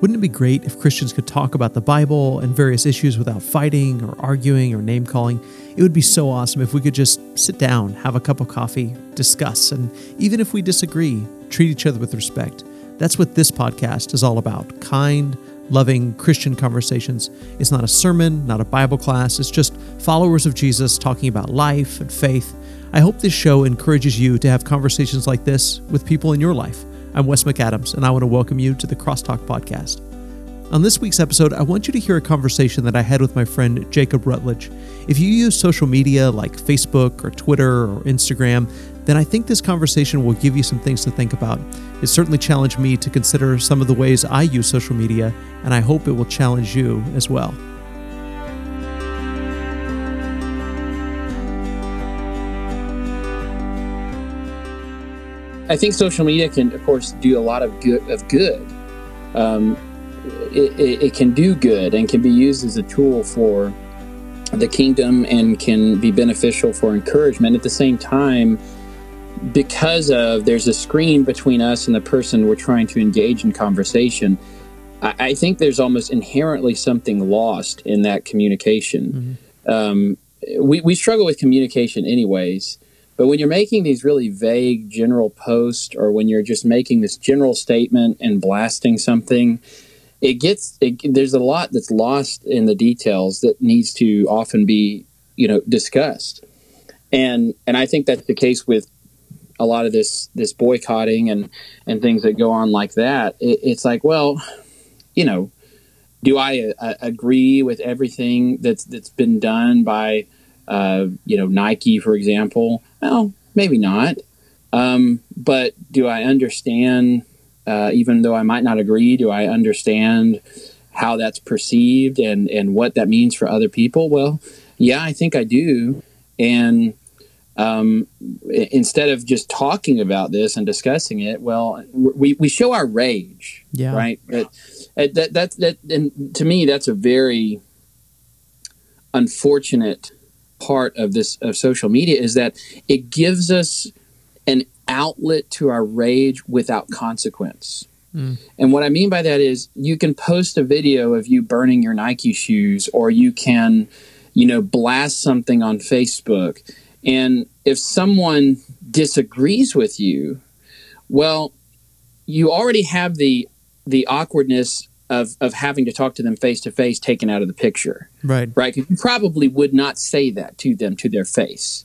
Wouldn't it be great if Christians could talk about the Bible and various issues without fighting or arguing or name calling? It would be so awesome if we could just sit down, have a cup of coffee, discuss, and even if we disagree, treat each other with respect. That's what this podcast is all about kind, loving Christian conversations. It's not a sermon, not a Bible class, it's just followers of Jesus talking about life and faith. I hope this show encourages you to have conversations like this with people in your life. I'm Wes McAdams, and I want to welcome you to the Crosstalk Podcast. On this week's episode, I want you to hear a conversation that I had with my friend Jacob Rutledge. If you use social media like Facebook or Twitter or Instagram, then I think this conversation will give you some things to think about. It certainly challenged me to consider some of the ways I use social media, and I hope it will challenge you as well. I think social media can, of course, do a lot of good. Of good. Um, it, it, it, can do good and can be used as a tool for the kingdom and can be beneficial for encouragement. At the same time, because of there's a screen between us and the person we're trying to engage in conversation, I, I think there's almost inherently something lost in that communication. Mm-hmm. Um, we, we struggle with communication, anyways. But when you're making these really vague general posts, or when you're just making this general statement and blasting something, it gets it, there's a lot that's lost in the details that needs to often be you know discussed, and and I think that's the case with a lot of this this boycotting and and things that go on like that. It, it's like well, you know, do I uh, agree with everything that's that's been done by uh, you know Nike, for example? Well, maybe not. Um, but do I understand, uh, even though I might not agree, do I understand how that's perceived and, and what that means for other people? Well, yeah, I think I do. And um, instead of just talking about this and discussing it, well, we, we show our rage, yeah. right? But uh, that, that, that, and to me, that's a very unfortunate part of this of social media is that it gives us an outlet to our rage without consequence. Mm. And what I mean by that is you can post a video of you burning your Nike shoes or you can, you know, blast something on Facebook. And if someone disagrees with you, well, you already have the the awkwardness of of having to talk to them face to face taken out of the picture. Right. Right. You probably would not say that to them to their face.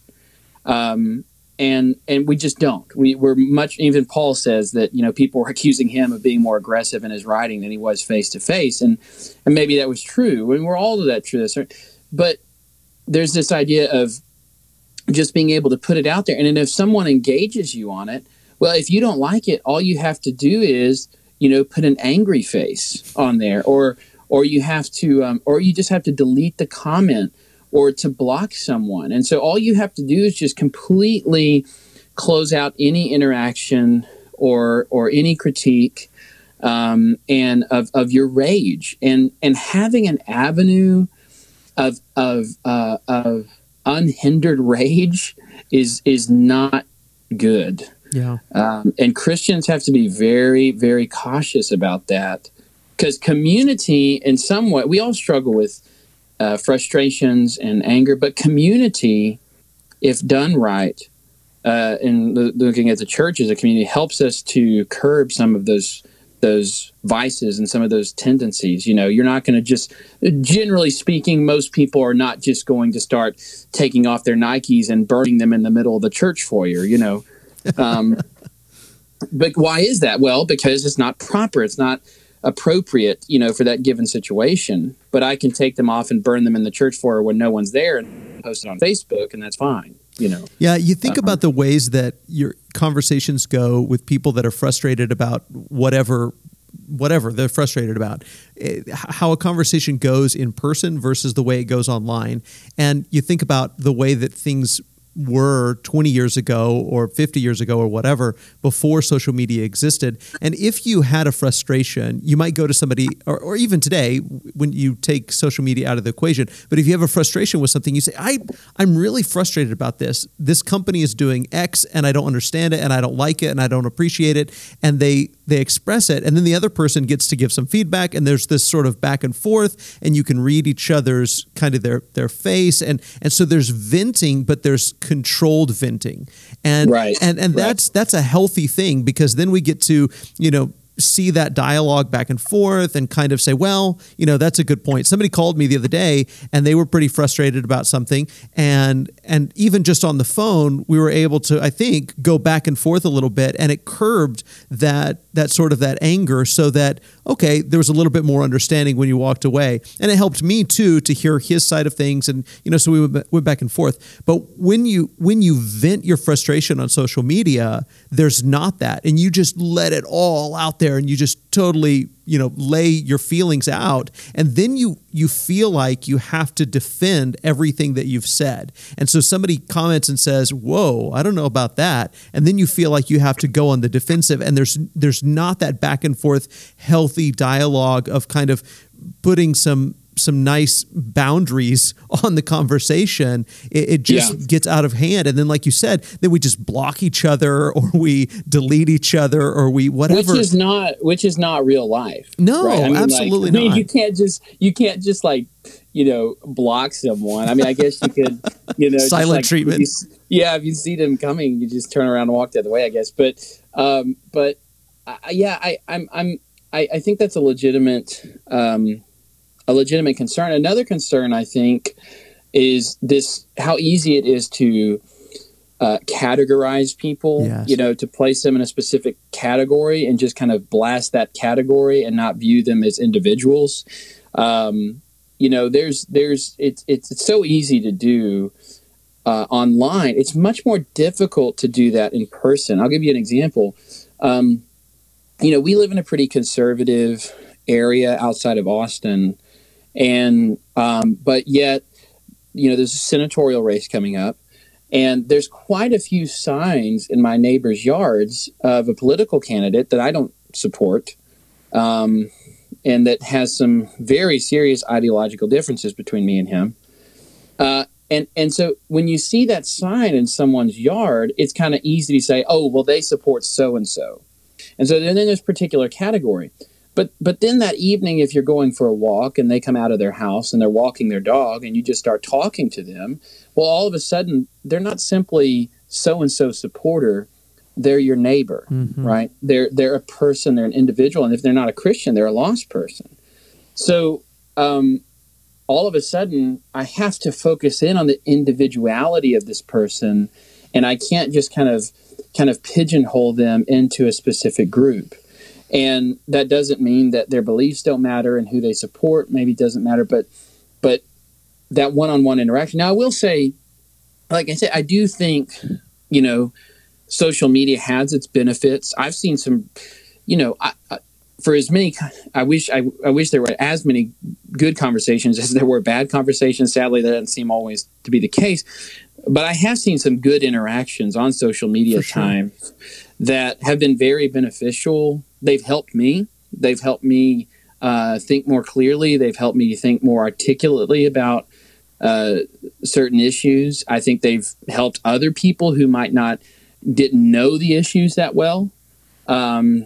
Um, and and we just don't. We we're much. Even Paul says that you know people were accusing him of being more aggressive in his writing than he was face to face, and and maybe that was true. And we're all of that true. But there's this idea of just being able to put it out there, and then if someone engages you on it, well, if you don't like it, all you have to do is you know, put an angry face on there, or or you have to, um, or you just have to delete the comment or to block someone. And so all you have to do is just completely close out any interaction or or any critique um, and of, of your rage and and having an avenue of of uh, of unhindered rage is is not good. Yeah. Um, and Christians have to be very, very cautious about that because community, in some way, we all struggle with uh, frustrations and anger, but community, if done right, uh, and lo- looking at the church as a community, helps us to curb some of those those vices and some of those tendencies. You know, you're not going to just, generally speaking, most people are not just going to start taking off their Nikes and burning them in the middle of the church foyer. You know, um, but why is that? Well, because it's not proper. It's not appropriate, you know, for that given situation. But I can take them off and burn them in the church for when no one's there and post it on Facebook, and that's fine. You know. Yeah, you think about the ways that your conversations go with people that are frustrated about whatever whatever they're frustrated about eh, how a conversation goes in person versus the way it goes online and you think about the way that things were 20 years ago or 50 years ago or whatever before social media existed. And if you had a frustration, you might go to somebody, or, or even today when you take social media out of the equation. But if you have a frustration with something, you say, I, I'm really frustrated about this. This company is doing X and I don't understand it and I don't like it and I don't appreciate it. And they, they express it. And then the other person gets to give some feedback and there's this sort of back and forth and you can read each other's kind of their, their face. And, and so there's venting, but there's controlled venting and right. and and right. that's that's a healthy thing because then we get to you know see that dialogue back and forth and kind of say, well, you know, that's a good point. Somebody called me the other day and they were pretty frustrated about something and and even just on the phone, we were able to I think go back and forth a little bit and it curbed that that sort of that anger so that okay, there was a little bit more understanding when you walked away. And it helped me too to hear his side of things and you know, so we went back and forth. But when you when you vent your frustration on social media, there's not that and you just let it all out there there and you just totally you know lay your feelings out and then you you feel like you have to defend everything that you've said. And so somebody comments and says whoa i don't know about that and then you feel like you have to go on the defensive and there's there's not that back and forth healthy dialogue of kind of putting some some nice boundaries on the conversation, it, it just yeah. gets out of hand. And then, like you said, then we just block each other, or we delete each other, or we whatever. Which is not which is not real life. No, right? I mean, absolutely like, not. I mean, you can't just you can't just like you know block someone. I mean, I guess you could you know silent like, treatment. You, yeah, if you see them coming, you just turn around and walk the other way. I guess, but um, but uh, yeah, I I'm I'm I, I think that's a legitimate. Um, a legitimate concern. Another concern, I think, is this how easy it is to uh, categorize people, yes. you know, to place them in a specific category and just kind of blast that category and not view them as individuals. Um, you know, there's there's it's it's, it's so easy to do uh, online. It's much more difficult to do that in person. I'll give you an example. Um, you know, we live in a pretty conservative area outside of Austin, and um, but yet you know there's a senatorial race coming up and there's quite a few signs in my neighbors yards of a political candidate that i don't support um, and that has some very serious ideological differences between me and him. Uh, and and so when you see that sign in someone's yard it's kind of easy to say oh well they support so and so and so then in this particular category but but then that evening, if you're going for a walk and they come out of their house and they're walking their dog and you just start talking to them, well, all of a sudden they're not simply so and so supporter, they're your neighbor, mm-hmm. right? They're they're a person, they're an individual, and if they're not a Christian, they're a lost person. So um, all of a sudden, I have to focus in on the individuality of this person, and I can't just kind of kind of pigeonhole them into a specific group. And that doesn't mean that their beliefs don't matter and who they support maybe doesn't matter, but but that one-on-one interaction. Now, I will say, like I said, I do think you know social media has its benefits. I've seen some, you know, I, I, for as many, I wish I, I wish there were as many good conversations as there were bad conversations. Sadly, that doesn't seem always to be the case. But I have seen some good interactions on social media sure. That have been very beneficial they've helped me. They've helped me uh, think more clearly. They've helped me think more articulately about uh, certain issues. I think they've helped other people who might not didn't know the issues that well. Um,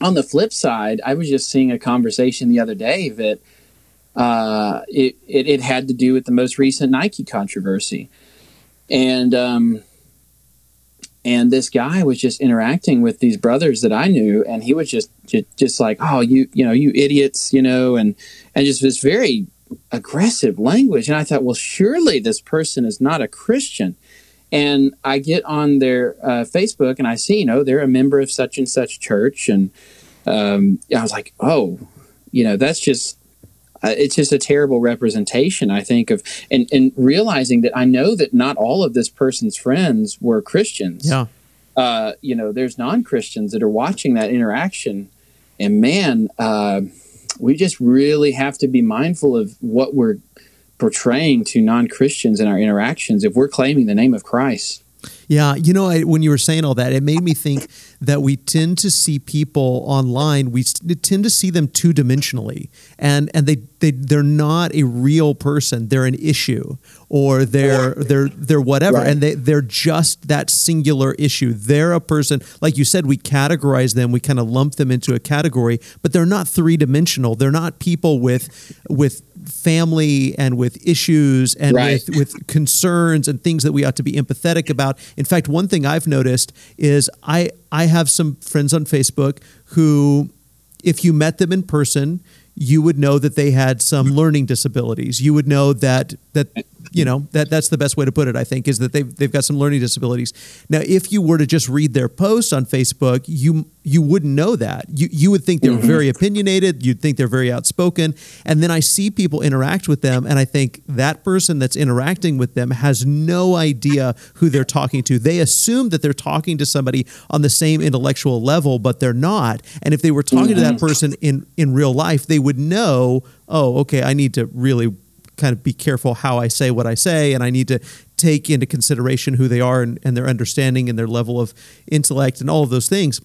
on the flip side, I was just seeing a conversation the other day that uh, it, it, it had to do with the most recent Nike controversy, and um, and this guy was just interacting with these brothers that I knew, and he was just just, just like, "Oh, you you know, you idiots," you know, and and just this very aggressive language. And I thought, well, surely this person is not a Christian. And I get on their uh, Facebook and I see, you know, they're a member of such and such church, and um, I was like, oh, you know, that's just uh, it's just a terrible representation, I think, of and, and realizing that I know that not all of this person's friends were Christians. Yeah. Uh, you know, there's non Christians that are watching that interaction. And man, uh, we just really have to be mindful of what we're portraying to non-Christians in our interactions if we're claiming the name of Christ. Yeah, you know, I, when you were saying all that, it made me think that we tend to see people online. We tend to see them two dimensionally, and and they they they're not a real person. They're an issue, or they're they're they're whatever, right. and they they're just that singular issue. They're a person, like you said. We categorize them. We kind of lump them into a category, but they're not three dimensional. They're not people with with family and with issues and right. with, with concerns and things that we ought to be empathetic about. In fact, one thing I've noticed is I I have some friends on Facebook who, if you met them in person, you would know that they had some learning disabilities. You would know that that you know that that's the best way to put it. I think is that they've they've got some learning disabilities. Now, if you were to just read their posts on Facebook, you you wouldn't know that. You you would think they're mm-hmm. very opinionated. You'd think they're very outspoken. And then I see people interact with them, and I think that person that's interacting with them has no idea who they're talking to. They assume that they're talking to somebody on the same intellectual level, but they're not. And if they were talking mm-hmm. to that mm-hmm. person in in real life, they would know. Oh, okay. I need to really kind of be careful how I say what I say, and I need to take into consideration who they are and, and their understanding and their level of intellect and all of those things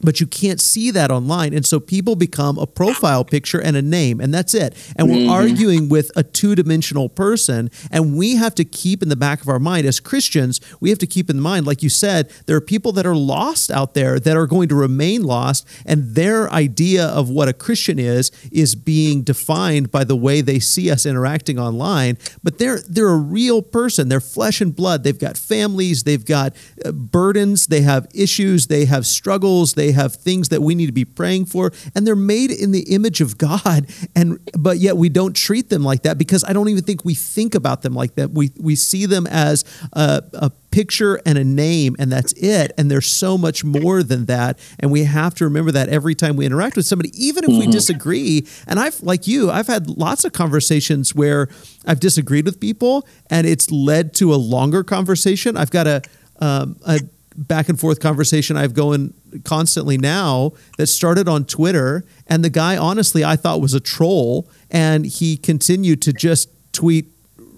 but you can't see that online. And so people become a profile picture and a name and that's it. And we're mm-hmm. arguing with a two-dimensional person and we have to keep in the back of our mind as christians we have to keep in mind like you said there are people that are lost out there that are going to remain lost and their idea of what a christian is is being defined by the way they see us interacting online. But they're they're a real person. They're flesh and blood. They've got families. They've got uh, burdens. They have issues. They have struggles. They they have things that we need to be praying for, and they're made in the image of God. And but yet we don't treat them like that because I don't even think we think about them like that. We we see them as a, a picture and a name and that's it and there's so much more than that and we have to remember that every time we interact with somebody even if mm-hmm. we disagree and I've like you I've had lots of conversations where I've disagreed with people and it's led to a longer conversation I've got a um, a back and forth conversation I've going constantly now that started on Twitter. And the guy, honestly, I thought was a troll. And he continued to just tweet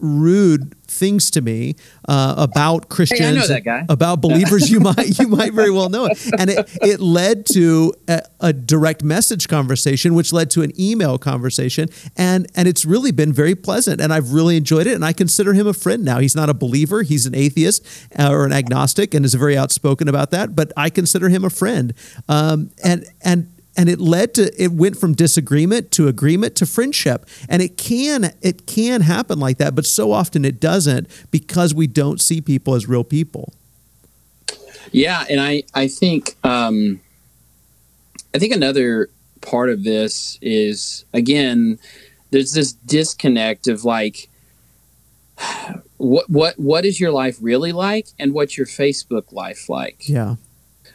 rude things to me uh, about Christians, hey, about believers. you might you might very well know it, and it, it led to a, a, direct message conversation, which led to an email conversation, and and it's really been very pleasant, and I've really enjoyed it, and I consider him a friend now. He's not a believer; he's an atheist uh, or an agnostic, and is very outspoken about that. But I consider him a friend, um, and and and it led to it went from disagreement to agreement to friendship. And it can it can happen like that but so often it doesn't because we don't see people as real people. Yeah and i i think um i think another part of this is again there's this disconnect of like what what what is your life really like and what's your facebook life like? Yeah.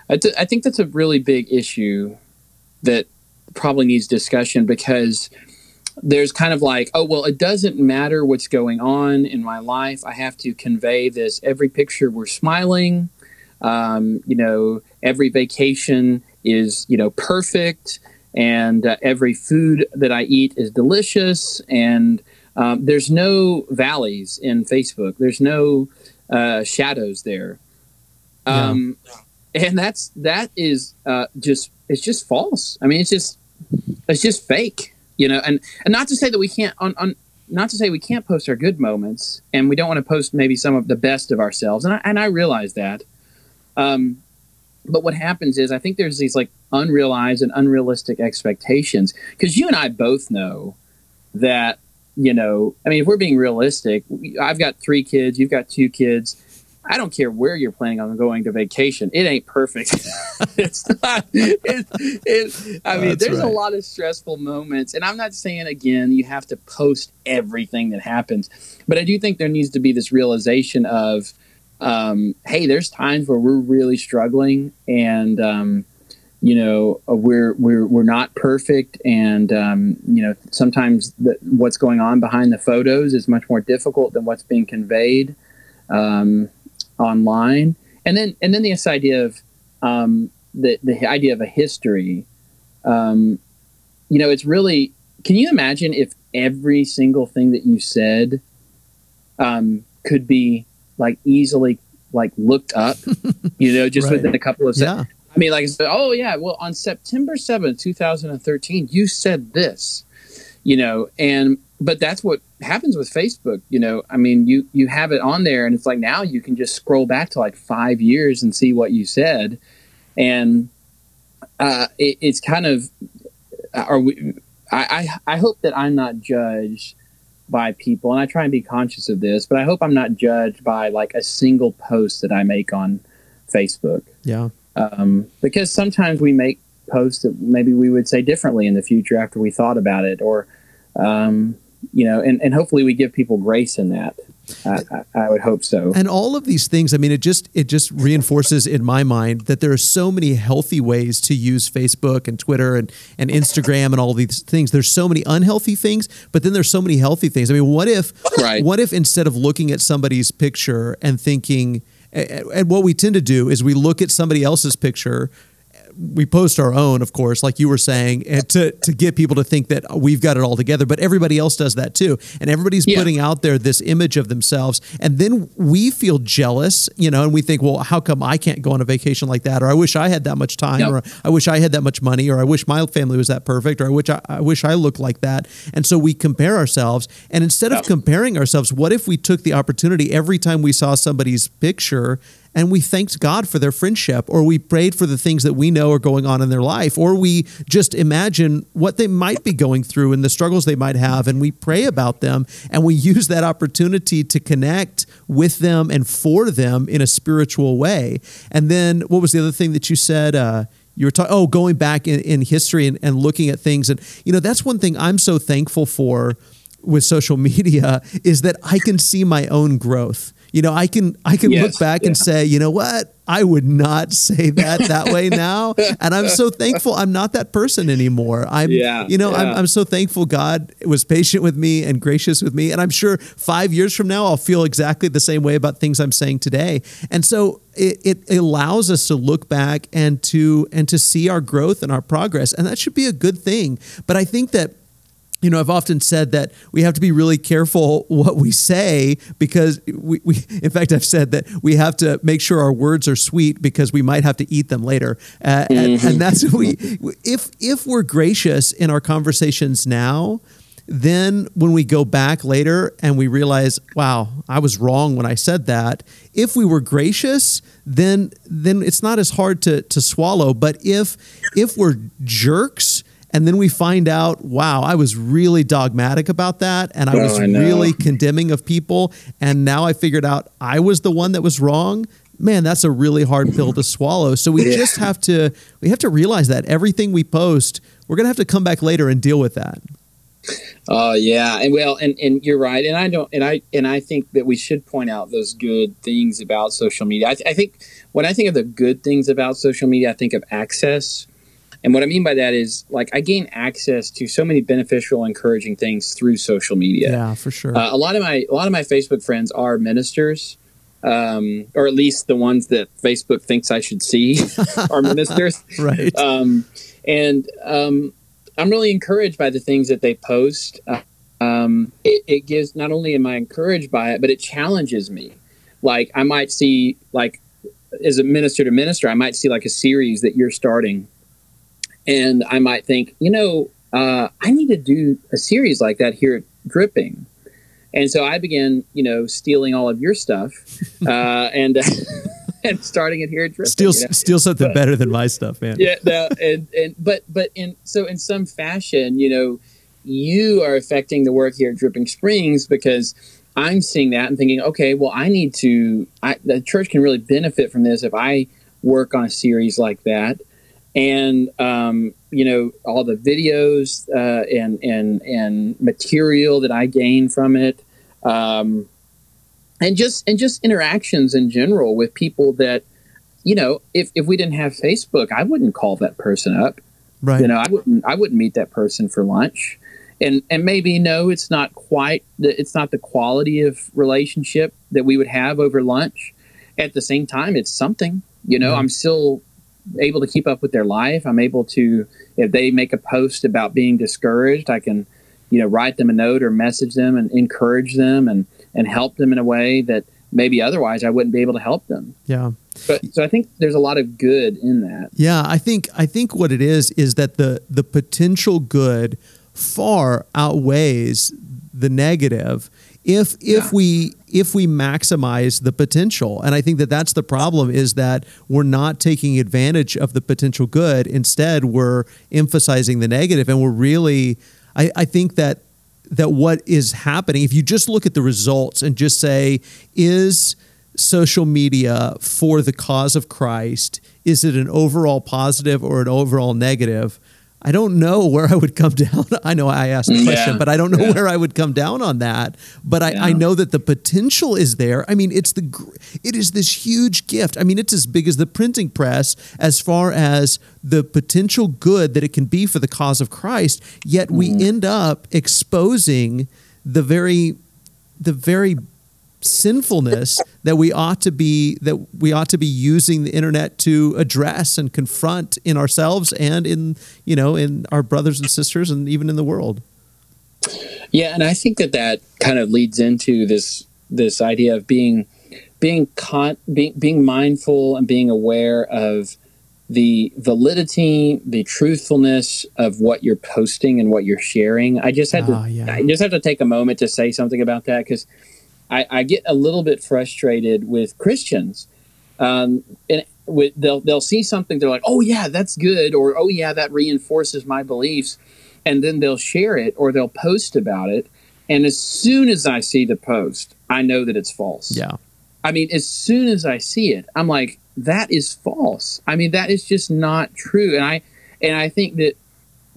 I, th- I think that's a really big issue that probably needs discussion because there's kind of like, oh, well, it doesn't matter what's going on in my life. I have to convey this. Every picture we're smiling. Um, you know, every vacation is, you know, perfect. And uh, every food that I eat is delicious. And um, there's no valleys in Facebook, there's no uh, shadows there. Um, yeah. And that's, that is uh, just it's just false. I mean, it's just it's just fake, you know. And and not to say that we can't on, on not to say we can't post our good moments, and we don't want to post maybe some of the best of ourselves. And I, and I realize that. Um, but what happens is I think there's these like unrealized and unrealistic expectations because you and I both know that you know. I mean, if we're being realistic, I've got three kids, you've got two kids I don't care where you're planning on going to vacation. It ain't perfect. it's not. It, it, I mean, there's right. a lot of stressful moments, and I'm not saying again you have to post everything that happens, but I do think there needs to be this realization of, um, hey, there's times where we're really struggling, and um, you know we're we're we're not perfect, and um, you know sometimes the, what's going on behind the photos is much more difficult than what's being conveyed. Um, online, and then and then this idea of um, the the idea of a history. Um, you know, it's really can you imagine if every single thing that you said um, could be like easily like looked up, you know, just right. within a couple of seconds. Yeah. I mean, like, oh yeah, well, on September seventh, two thousand and thirteen, you said this, you know, and but that's what happens with Facebook. You know, I mean, you you have it on there, and it's like now you can just scroll back to like five years and see what you said, and uh, it, it's kind of are we. I, I I hope that I'm not judged by people, and I try and be conscious of this, but I hope I'm not judged by like a single post that I make on Facebook. Yeah. Um, because sometimes we make posts that maybe we would say differently in the future after we thought about it, or um, you know, and, and hopefully we give people grace in that. I, I, would hope so. And all of these things, I mean, it just it just reinforces in my mind that there are so many healthy ways to use Facebook and Twitter and, and Instagram and all these things. There's so many unhealthy things, but then there's so many healthy things. I mean, what if right. what if instead of looking at somebody's picture and thinking and what we tend to do is we look at somebody else's picture we post our own, of course, like you were saying, to to get people to think that we've got it all together. But everybody else does that too, and everybody's yeah. putting out there this image of themselves, and then we feel jealous, you know, and we think, well, how come I can't go on a vacation like that, or I wish I had that much time, yep. or I wish I had that much money, or I wish my family was that perfect, or I wish I, I wish I looked like that, and so we compare ourselves, and instead yep. of comparing ourselves, what if we took the opportunity every time we saw somebody's picture and we thanked God for their friendship, or we prayed for the things that we know are going on in their life, or we just imagine what they might be going through and the struggles they might have, and we pray about them, and we use that opportunity to connect with them and for them in a spiritual way. And then, what was the other thing that you said? Uh, you were talking, oh, going back in, in history and, and looking at things. And, you know, that's one thing I'm so thankful for with social media is that I can see my own growth you know, I can I can yes, look back yeah. and say, you know what, I would not say that that way now, and I'm so thankful I'm not that person anymore. I'm, yeah, you know, yeah. I'm, I'm so thankful God was patient with me and gracious with me, and I'm sure five years from now I'll feel exactly the same way about things I'm saying today. And so it, it allows us to look back and to and to see our growth and our progress, and that should be a good thing. But I think that you know, I've often said that we have to be really careful what we say because we, we, in fact, I've said that we have to make sure our words are sweet because we might have to eat them later. Uh, mm-hmm. and, and that's we, if, if we're gracious in our conversations now, then when we go back later and we realize, wow, I was wrong when I said that. If we were gracious, then then it's not as hard to to swallow. But if if we're jerks, and then we find out, wow, I was really dogmatic about that. And I oh, was I really condemning of people. And now I figured out I was the one that was wrong. Man, that's a really hard pill to swallow. So we yeah. just have to we have to realize that everything we post, we're gonna have to come back later and deal with that. Oh uh, yeah, and well, and and you're right, and I don't, and I and I think that we should point out those good things about social media. I, th- I think when I think of the good things about social media, I think of access and what I mean by that is like I gain access to so many beneficial, encouraging things through social media. Yeah, for sure. Uh, a lot of my a lot of my Facebook friends are ministers, um, or at least the ones that Facebook thinks I should see are ministers. right. Um, and um, I'm really encouraged by the things that they post. Uh, um, it, it gives not only am I encouraged by it, but it challenges me. Like I might see like as a minister to minister, I might see like a series that you're starting and I might think, you know, uh, I need to do a series like that here at Dripping. And so I began, you know, stealing all of your stuff uh, and and starting it here at Dripping. Steal, you know? steal something but, better than my stuff, man. Yeah, no, and and but but in so in some fashion, you know, you are affecting the work here at Dripping Springs because I'm seeing that and thinking, okay, well, I need to. I, the church can really benefit from this if I work on a series like that and um, you know all the videos uh, and and and material that I gain from it, um, and just and just interactions in general with people that you know if if we didn't have Facebook, I wouldn't call that person up. Right. You know, I wouldn't I wouldn't meet that person for lunch. And and maybe no, it's not quite the, it's not the quality of relationship that we would have over lunch. At the same time, it's something. You know, I'm still able to keep up with their life. I'm able to, if they make a post about being discouraged, I can you know, write them a note or message them and encourage them and and help them in a way that maybe otherwise I wouldn't be able to help them. Yeah. But so I think there's a lot of good in that. Yeah, I think I think what it is is that the the potential good far outweighs the negative if if yeah. we if we maximize the potential and i think that that's the problem is that we're not taking advantage of the potential good instead we're emphasizing the negative and we're really i, I think that that what is happening if you just look at the results and just say is social media for the cause of christ is it an overall positive or an overall negative I don't know where I would come down. I know I asked the question, yeah. but I don't know yeah. where I would come down on that. But I, yeah. I, know that the potential is there. I mean, it's the it is this huge gift. I mean, it's as big as the printing press as far as the potential good that it can be for the cause of Christ. Yet we mm-hmm. end up exposing the very the very sinfulness that we ought to be that we ought to be using the internet to address and confront in ourselves and in you know in our brothers and sisters and even in the world yeah and i think that that kind of leads into this this idea of being being con- being, being mindful and being aware of the validity, the truthfulness of what you're posting and what you're sharing. I just had to, ah, yeah. I just have to take a moment to say something about that because I, I get a little bit frustrated with Christians. Um, and with, they'll they'll see something they're like, oh yeah, that's good, or oh yeah, that reinforces my beliefs, and then they'll share it or they'll post about it. And as soon as I see the post, I know that it's false. Yeah. I mean, as soon as I see it, I'm like, that is false. I mean, that is just not true. And I and I think that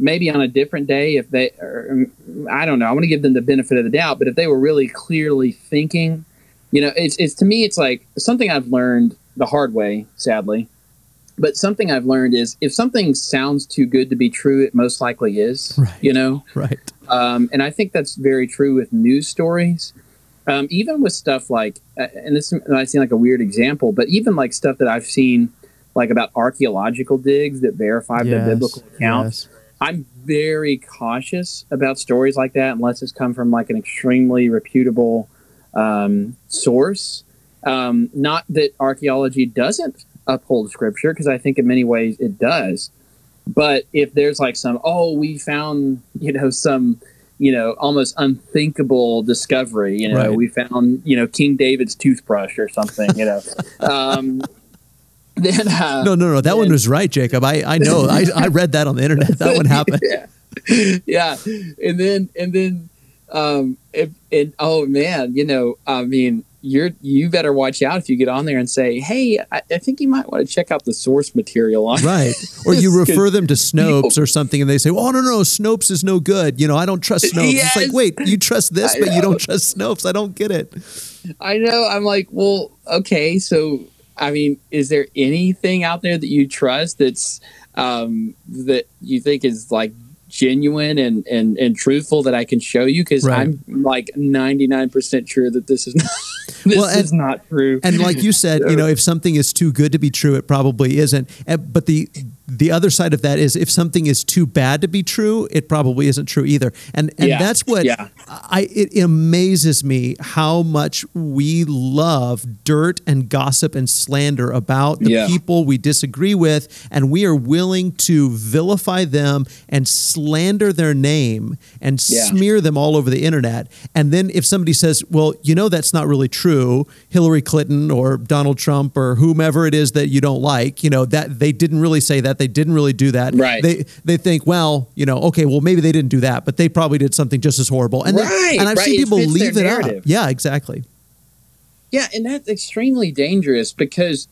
maybe on a different day if they or, i don't know. I want to give them the benefit of the doubt but if they were really clearly thinking you know it's, it's to me it's like something i've learned the hard way sadly. But something i've learned is if something sounds too good to be true it most likely is right. you know? Right. Um, and i think that's very true with news stories. Um, even with stuff like uh, and this might seem like a weird example but even like stuff that i've seen like about archaeological digs that verify yes, the biblical accounts yes I'm very cautious about stories like that unless it's come from like an extremely reputable um, source. Um, not that archaeology doesn't uphold scripture, because I think in many ways it does. But if there's like some, oh, we found, you know, some, you know, almost unthinkable discovery, you know, right. we found, you know, King David's toothbrush or something, you know, um, then uh, no, no, no. That then, one was right, Jacob. I, I know. I, I read that on the internet. That one happened. yeah. yeah, and then and then um, if and oh man, you know, I mean, you're you better watch out if you get on there and say, "Hey, I, I think you might want to check out the source material on." Right, or you refer them to Snopes or something, and they say, "Oh no, no, Snopes is no good." You know, I don't trust Snopes. Yes. It's like, wait, you trust this, but you don't trust Snopes. I don't get it. I know. I'm like, well, okay, so I mean, is there anything out there that you trust that's um, that you think is like genuine and, and, and truthful that I can show you? Because right. I'm like 99% sure that this is not, this well, and, is not true. And like you said, you know, if something is too good to be true, it probably isn't. But the the other side of that is if something is too bad to be true, it probably isn't true either. And and yeah. that's what yeah. I it amazes me how much we love dirt and gossip and slander about the yeah. people we disagree with and we are willing to vilify them and slander their name and smear them all over the internet. And then if somebody says, "Well, you know that's not really true," Hillary Clinton or Donald Trump or whomever it is that you don't like, you know, that they didn't really say that they didn't really do that. Right. They they think, well, you know, okay, well maybe they didn't do that, but they probably did something just as horrible. And right. They, and I've right. seen people leave it narrative. up. Yeah, exactly. Yeah, and that's extremely dangerous because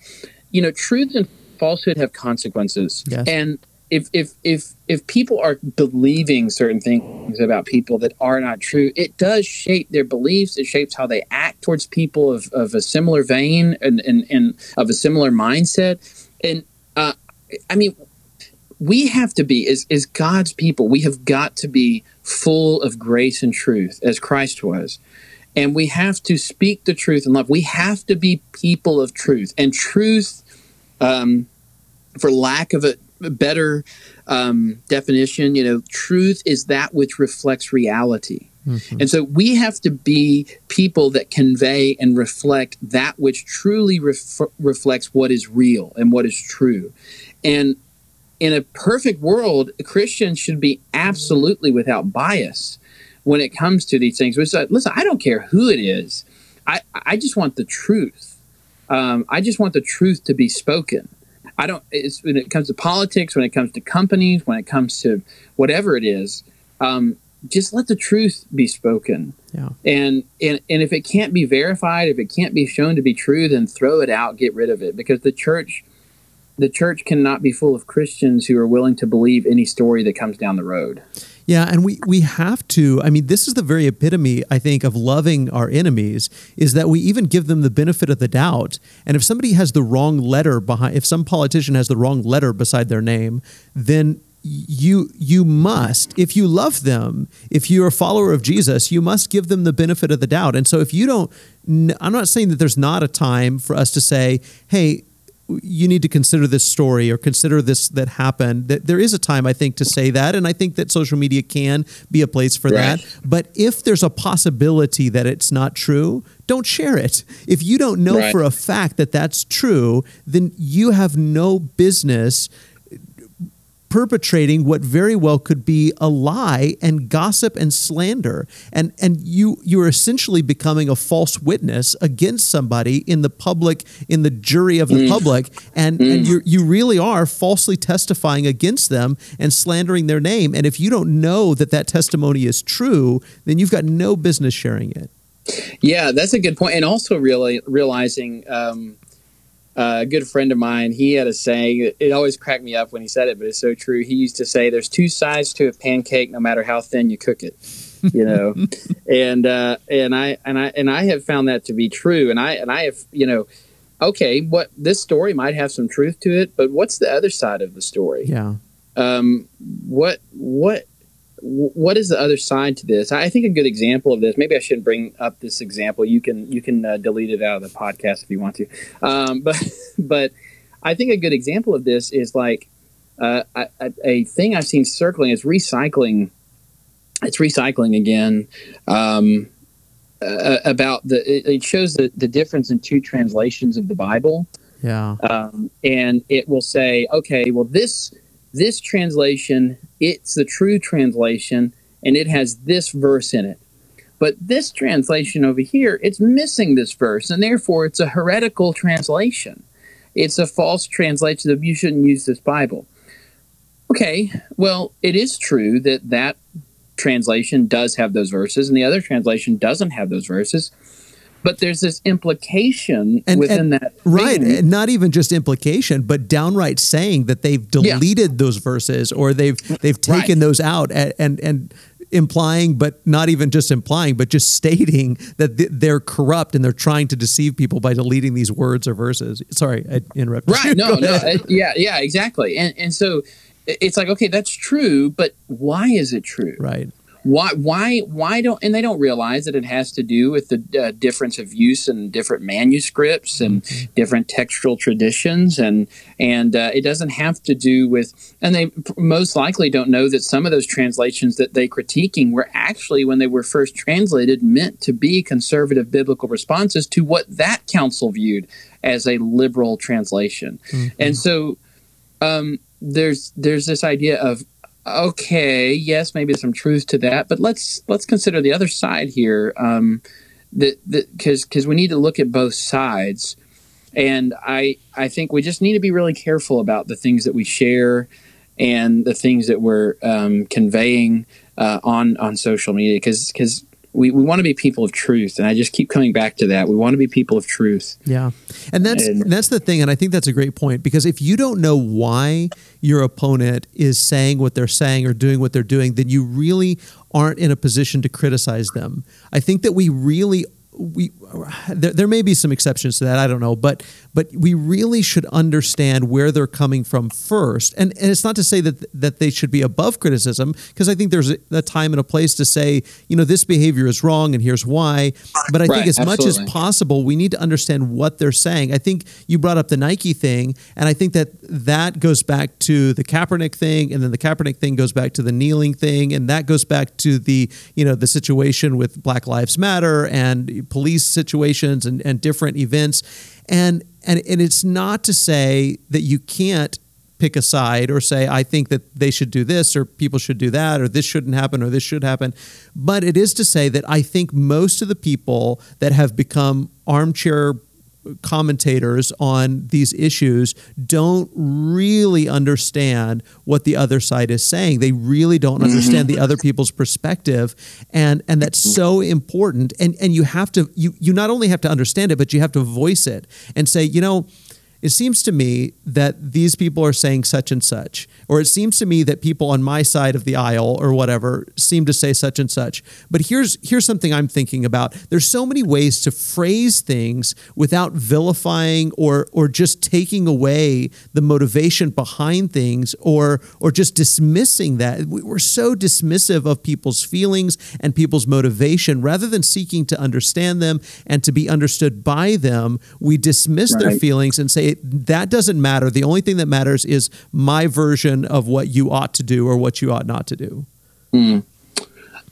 you know truth and falsehood have consequences. Yes. And if if if if people are believing certain things about people that are not true, it does shape their beliefs. It shapes how they act towards people of, of a similar vein and, and, and of a similar mindset. And uh, I mean, we have to be as, as God's people, we have got to be full of grace and truth as Christ was. And we have to speak the truth in love. We have to be people of truth. And truth, um, for lack of a better um, definition, you know, truth is that which reflects reality. Mm-hmm. And so we have to be people that convey and reflect that which truly ref- reflects what is real and what is true. And in a perfect world, Christians should be absolutely without bias when it comes to these things. We Which, listen, I don't care who it is. I, I just want the truth. Um, I just want the truth to be spoken. I don't. when it comes to politics, when it comes to companies, when it comes to whatever it is, um, just let the truth be spoken. Yeah. And and and if it can't be verified, if it can't be shown to be true, then throw it out, get rid of it, because the church, the church cannot be full of Christians who are willing to believe any story that comes down the road. Yeah, and we we have to. I mean, this is the very epitome, I think, of loving our enemies is that we even give them the benefit of the doubt. And if somebody has the wrong letter behind, if some politician has the wrong letter beside their name, then you you must if you love them if you're a follower of jesus you must give them the benefit of the doubt and so if you don't i'm not saying that there's not a time for us to say hey you need to consider this story or consider this that happened. That there is a time I think to say that, and I think that social media can be a place for right. that. But if there's a possibility that it's not true, don't share it. If you don't know right. for a fact that that's true, then you have no business perpetrating what very well could be a lie and gossip and slander. And and you you're essentially becoming a false witness against somebody in the public in the jury of the mm. public. And mm. and you you really are falsely testifying against them and slandering their name. And if you don't know that that testimony is true then you've got no business sharing it. Yeah that's a good point. And also really realizing um, uh, a good friend of mine, he had a saying. It always cracked me up when he said it, but it's so true. He used to say, "There's two sides to a pancake, no matter how thin you cook it." You know, and uh, and I and I and I have found that to be true. And I and I have you know, okay, what this story might have some truth to it, but what's the other side of the story? Yeah. Um, what what what is the other side to this? I think a good example of this. Maybe I shouldn't bring up this example. You can you can uh, delete it out of the podcast if you want to. Um, but but I think a good example of this is like uh, a, a, thing I've seen circling is recycling. It's recycling again. Um, uh, about the it, shows the, the difference in two translations of the Bible. Yeah. Um, and it will say, okay, well this this translation, it's the true translation, and it has this verse in it. But this translation over here, it's missing this verse, and therefore it's a heretical translation. It's a false translation of you shouldn't use this Bible. Okay, well, it is true that that translation does have those verses, and the other translation doesn't have those verses but there's this implication and, within and, that right thing. not even just implication but downright saying that they've deleted yeah. those verses or they've they've taken right. those out and, and and implying but not even just implying but just stating that they're corrupt and they're trying to deceive people by deleting these words or verses. Sorry i interrupted right. no no yeah yeah exactly. And and so it's like okay that's true but why is it true? Right why why why don't and they don't realize that it has to do with the uh, difference of use and different manuscripts and mm-hmm. different textual traditions and and uh, it doesn't have to do with and they most likely don't know that some of those translations that they critiquing were actually when they were first translated meant to be conservative biblical responses to what that council viewed as a liberal translation mm-hmm. and so um, there's there's this idea of okay, yes, maybe some truth to that, but let's let's consider the other side here. Um, that because because we need to look at both sides, and I I think we just need to be really careful about the things that we share and the things that we're um, conveying uh, on on social media because because we, we want to be people of truth and i just keep coming back to that. We want to be people of truth. Yeah. And that's and, that's the thing and i think that's a great point because if you don't know why your opponent is saying what they're saying or doing what they're doing then you really aren't in a position to criticize them. I think that we really we there, there may be some exceptions to that. I don't know, but but we really should understand where they're coming from first. And and it's not to say that that they should be above criticism, because I think there's a, a, time and a place to say, you know, this behavior is wrong and here's why. But I right, think as absolutely. much as possible, we need to understand what they're saying. I think you brought up the Nike thing, and I think that that goes back to the Kaepernick thing, and then the Kaepernick thing goes back to the kneeling thing, and that goes back to the you know the situation with Black Lives Matter and police situations and, and different events. And, and, and it's not to say that you can't pick a side or say, I think that they should do this or people should do that or this shouldn't happen or this should happen. But it is to say that I think most of the people that have become armchair commentators on these issues don't really understand what the other side is saying. They really don't mm-hmm. understand the other people's perspective, and and that's so important. And and you have to you you not only have to understand it, but you have to voice it and say, you know it seems to me that these people are saying such and such, or it seems to me that people on my side of the aisle or whatever seem to say such and such. But here's here's something I'm thinking about. There's so many ways to phrase things without vilifying or or just taking away the motivation behind things or or just dismissing that. We're so dismissive of people's feelings and people's motivation rather than seeking to understand them and to be understood by them. We dismiss right. their feelings and say it, that doesn't matter. The only thing that matters is my version of what you ought to do or what you ought not to do. Mm.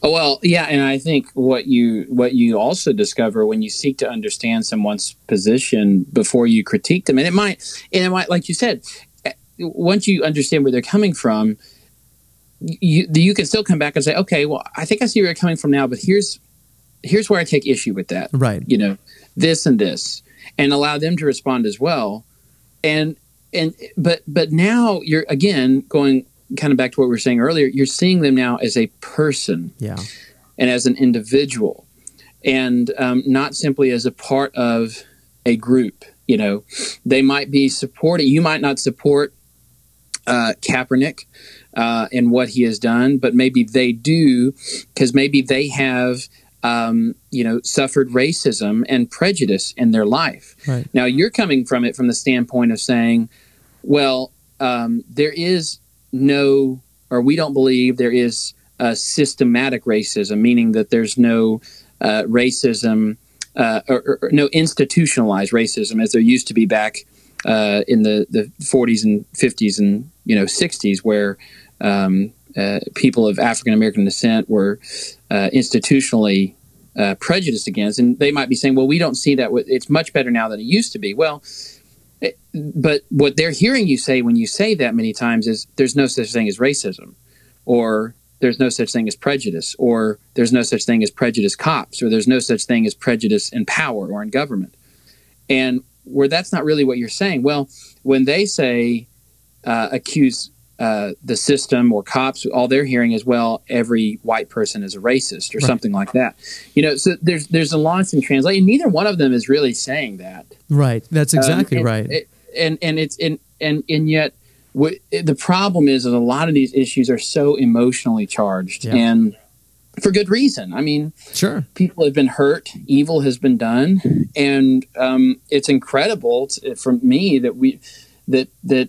Well, yeah, and I think what you what you also discover when you seek to understand someone's position before you critique them, and it might, and it might, like you said, eh, once you understand where they're coming from, you you can still come back and say, okay, well, I think I see where you're coming from now, but here's here's where I take issue with that. Right. You know, this and this, and allow them to respond as well. And and but but now you're again going kind of back to what we were saying earlier you're seeing them now as a person yeah. and as an individual and um, not simply as a part of a group you know. They might be supporting you might not support uh, Kaepernick uh, and what he has done, but maybe they do because maybe they have um, you know, suffered racism and prejudice in their life. Right. Now, you're coming from it from the standpoint of saying, well, um, there is no, or we don't believe there is a systematic racism, meaning that there's no uh, racism uh, or, or, no institutionalized racism as there used to be back uh, in the, the 40s and 50s and you know 60s, where um, uh, people of African American descent were uh, institutionally uh, prejudiced against, and they might be saying, "Well, we don't see that. It's much better now than it used to be." Well, eh, but what they're hearing you say when you say that many times is, "There's no such thing as racism," or "There's no such thing as prejudice," or "There's no such thing as prejudice cops," or "There's no such thing as prejudice in power or in government," and where that's not really what you're saying. Well, when they say uh, accuse uh, the system or cops, all they're hearing is, well, every white person is a racist or right. something like that. You know, so there's there's a loss in translation. Neither one of them is really saying that. Right. That's um, exactly um, and, right. It, and and it's and and and yet what, the problem is that a lot of these issues are so emotionally charged yeah. and for good reason. I mean, sure, people have been hurt, evil has been done, and um, it's incredible to, for me that we that that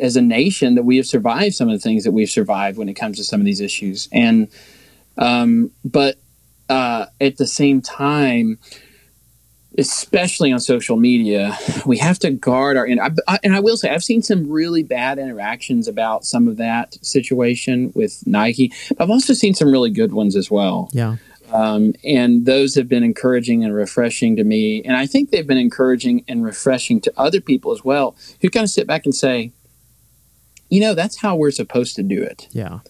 as a nation that we have survived some of the things that we've survived when it comes to some of these issues. And um, but uh, at the same time especially on social media we have to guard our and I, and I will say I've seen some really bad interactions about some of that situation with Nike. I've also seen some really good ones as well. Yeah um, and those have been encouraging and refreshing to me. And I think they've been encouraging and refreshing to other people as well who kind of sit back and say, you know, that's how we're supposed to do it. Yeah.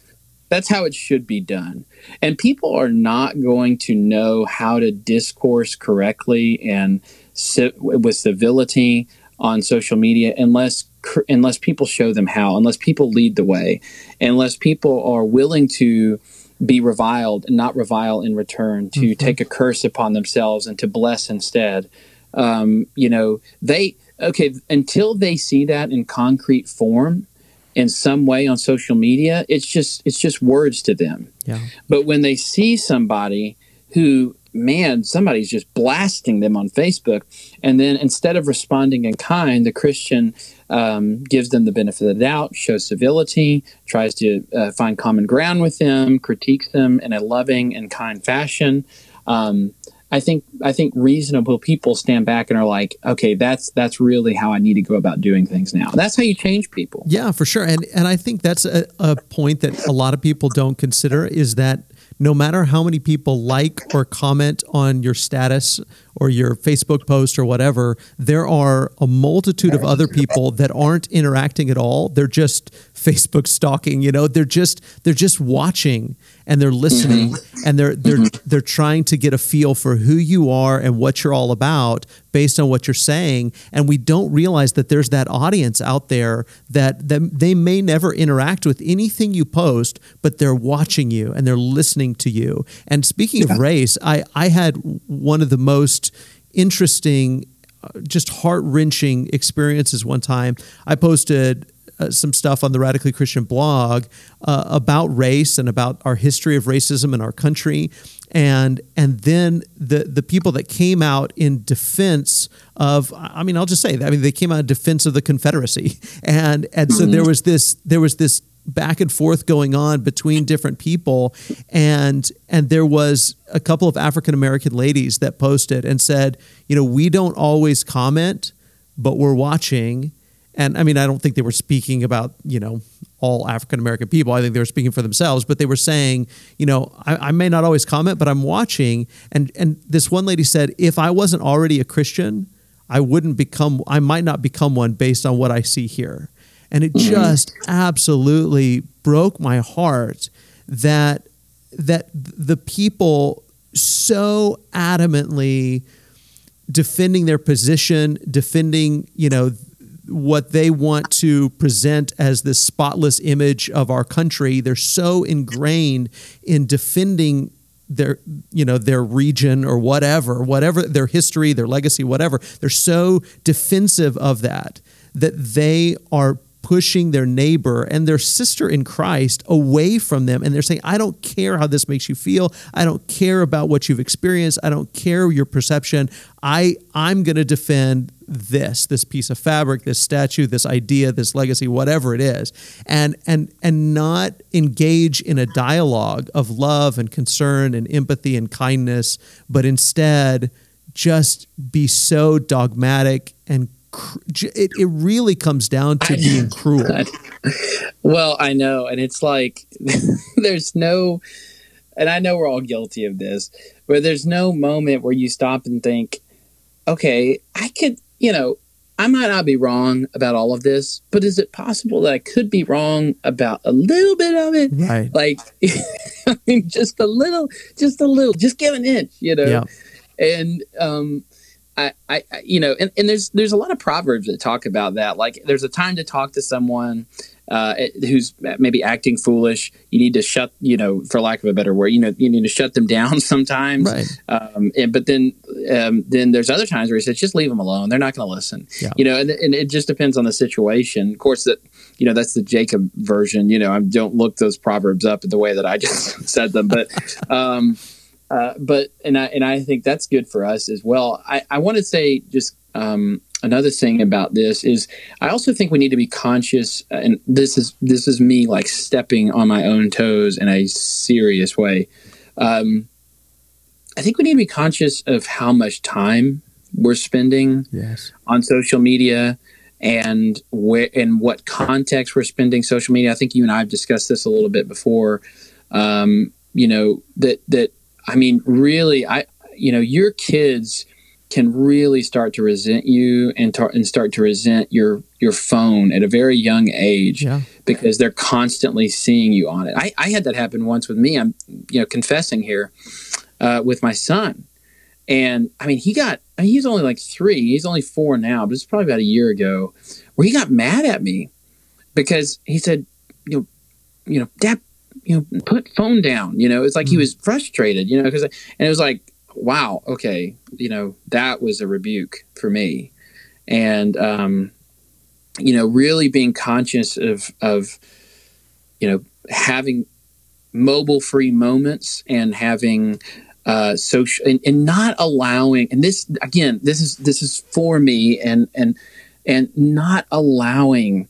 That's how it should be done. And people are not going to know how to discourse correctly and sit with civility on social media unless unless people show them how, unless people lead the way, unless people are willing to be reviled and not revile in return, to mm-hmm. take a curse upon themselves and to bless instead. Um, you know, they, okay, until they see that in concrete form in some way on social media, it's just, it's just words to them. Yeah. But when they see somebody who man, somebody's just blasting them on Facebook. And then instead of responding in kind, the Christian um, gives them the benefit of the doubt, shows civility, tries to uh, find common ground with them, critiques them in a loving and kind fashion. Um, I think I think reasonable people stand back and are like, okay, that's that's really how I need to go about doing things now. That's how you change people. Yeah, for sure. And and I think that's a, a point that a lot of people don't consider is that no matter how many people like or comment on your status or your Facebook post or whatever, there are a multitude of other people that aren't interacting at all. They're just Facebook stalking, you know, they're just they're just watching and they're listening mm-hmm. and they're they're mm-hmm. they're trying to get a feel for who you are and what you're all about based on what you're saying and we don't realize that there's that audience out there that, that they may never interact with anything you post but they're watching you and they're listening to you and speaking yeah. of race i i had one of the most interesting uh, just heart wrenching experiences one time. I posted uh, some stuff on the Radically Christian blog uh, about race and about our history of racism in our country. And and then the the people that came out in defense of I mean I'll just say that I mean they came out in defense of the Confederacy and and so there was this there was this back and forth going on between different people and and there was a couple of African American ladies that posted and said, you know, we don't always comment, but we're watching. And I mean, I don't think they were speaking about, you know, all African American people. I think they were speaking for themselves, but they were saying, you know, I, I, may not always comment, but I'm watching. And and this one lady said, if I wasn't already a Christian, I wouldn't become I might not become one based on what I see here. And it mm-hmm. just absolutely broke my heart that that the people so adamantly defending their position, defending, you know, what they want to present as this spotless image of our country. They're so ingrained in defending their you know their region or whatever whatever their history their legacy whatever they're so defensive of that that they are pushing their neighbor and their sister in Christ away from them. And they're saying, I don't care how this makes you feel. I don't care about what you've experienced. I don't care your perception. I, I'm going to defend this, this piece of fabric, this statue, this idea, this legacy, whatever it is, and and and not engage in a dialogue of love and concern and empathy and kindness, but instead just be so dogmatic and it, it really comes down to being cruel. well, I know. And it's like, there's no, and I know we're all guilty of this, but there's no moment where you stop and think, okay, I could, you know, I might not be wrong about all of this, but is it possible that I could be wrong about a little bit of it? Right. Like, I mean, just a little, just a little, just give an inch, you know? Yeah. And, um, I, I, you know, and, and there's there's a lot of proverbs that talk about that. Like, there's a time to talk to someone uh, who's maybe acting foolish. You need to shut, you know, for lack of a better word, you know, you need to shut them down sometimes. Right. Um, and but then um, then there's other times where he says, just leave them alone. They're not going to listen. Yeah. You know, and, and it just depends on the situation. Of course, that you know that's the Jacob version. You know, I don't look those proverbs up in the way that I just said them, but. Um, uh, but and I and I think that's good for us as well. I, I want to say just um, another thing about this is I also think we need to be conscious, uh, and this is this is me like stepping on my own toes in a serious way. Um, I think we need to be conscious of how much time we're spending yes. on social media and where in what context we're spending social media. I think you and I have discussed this a little bit before. Um, you know that that I mean, really, I you know, your kids can really start to resent you and, tar- and start to resent your your phone at a very young age yeah. because they're constantly seeing you on it. I, I had that happen once with me. I'm you know confessing here uh, with my son, and I mean he got I mean, he's only like three. He's only four now, but it's probably about a year ago where he got mad at me because he said, you know, you know, Dad, you know, put phone down. You know, it's like mm he was frustrated. You know, because and it was like, wow, okay, you know, that was a rebuke for me, and um, you know, really being conscious of of you know having mobile free moments and having uh, social and, and not allowing. And this again, this is this is for me, and and and not allowing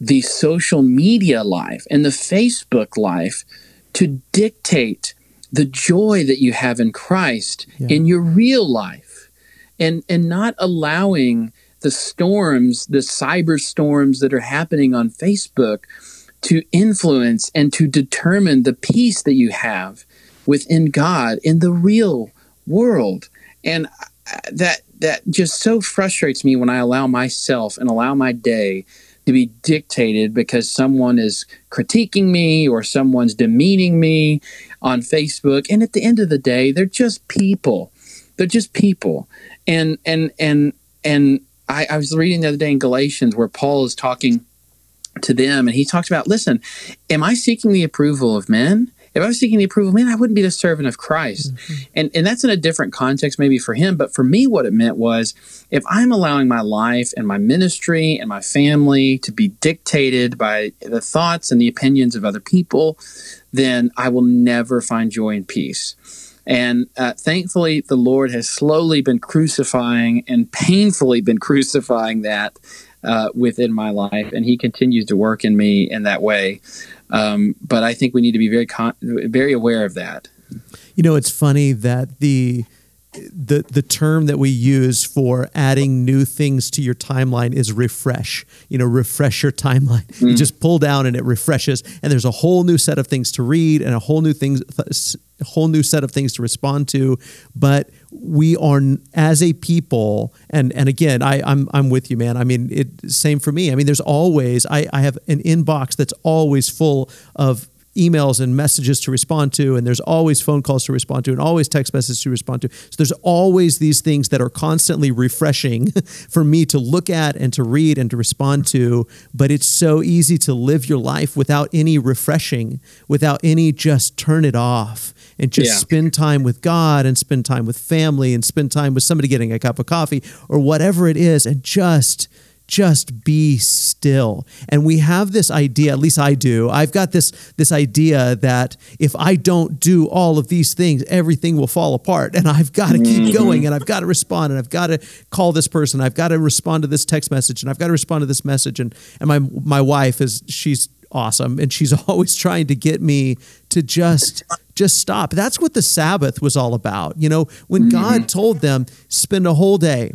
the social media life and the Facebook life to dictate the joy that you have in Christ yeah. in your real life and and not allowing the storms the cyber storms that are happening on Facebook to influence and to determine the peace that you have within God in the real world and that that just so frustrates me when I allow myself and allow my day to be dictated because someone is critiquing me or someone's demeaning me on Facebook. And at the end of the day, they're just people. They're just people. And and and and I, I was reading the other day in Galatians where Paul is talking to them and he talks about, listen, am I seeking the approval of men? If I was seeking the approval, man, I wouldn't be the servant of Christ. Mm-hmm. And and that's in a different context maybe for him, but for me what it meant was if I'm allowing my life and my ministry and my family to be dictated by the thoughts and the opinions of other people, then I will never find joy and peace. And uh, thankfully, the Lord has slowly been crucifying and painfully been crucifying that uh, within my life, and He continues to work in me in that way. Um, but I think we need to be very con- very aware of that. You know, it's funny that the the the term that we use for adding new things to your timeline is refresh. You know, refresh your timeline. Mm. You just pull down and it refreshes, and there's a whole new set of things to read and a whole new things, a whole new set of things to respond to. But we are as a people, and and again, I I'm I'm with you, man. I mean, it same for me. I mean, there's always I I have an inbox that's always full of emails and messages to respond to, and there's always phone calls to respond to, and always text messages to respond to. So there's always these things that are constantly refreshing for me to look at and to read and to respond to. But it's so easy to live your life without any refreshing, without any just turn it off and just yeah. spend time with God and spend time with family and spend time with somebody getting a cup of coffee or whatever it is and just just be still and we have this idea at least i do i've got this this idea that if i don't do all of these things everything will fall apart and i've got to keep mm-hmm. going and i've got to respond and i've got to call this person i've got to respond to this text message and i've got to respond to this message and and my my wife is she's awesome and she's always trying to get me to just just stop that's what the sabbath was all about you know when mm-hmm. god told them spend a whole day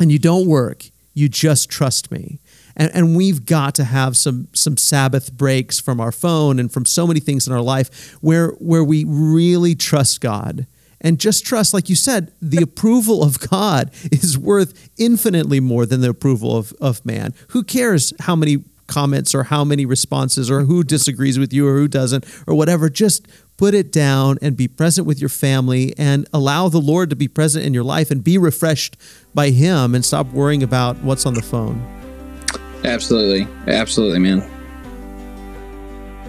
and you don't work you just trust me. And, and we've got to have some some Sabbath breaks from our phone and from so many things in our life where where we really trust God and just trust, like you said, the approval of God is worth infinitely more than the approval of, of man. Who cares how many comments or how many responses or who disagrees with you or who doesn't or whatever? Just put it down and be present with your family and allow the Lord to be present in your life and be refreshed by Him and stop worrying about what's on the phone. Absolutely. Absolutely, man.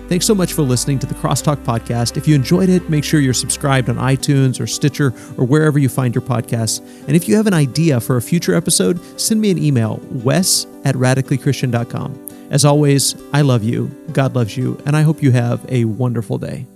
Thanks so much for listening to the Crosstalk podcast. If you enjoyed it, make sure you're subscribed on iTunes or Stitcher or wherever you find your podcasts. And if you have an idea for a future episode, send me an email, wes at radicallychristian.com. As always, I love you, God loves you, and I hope you have a wonderful day.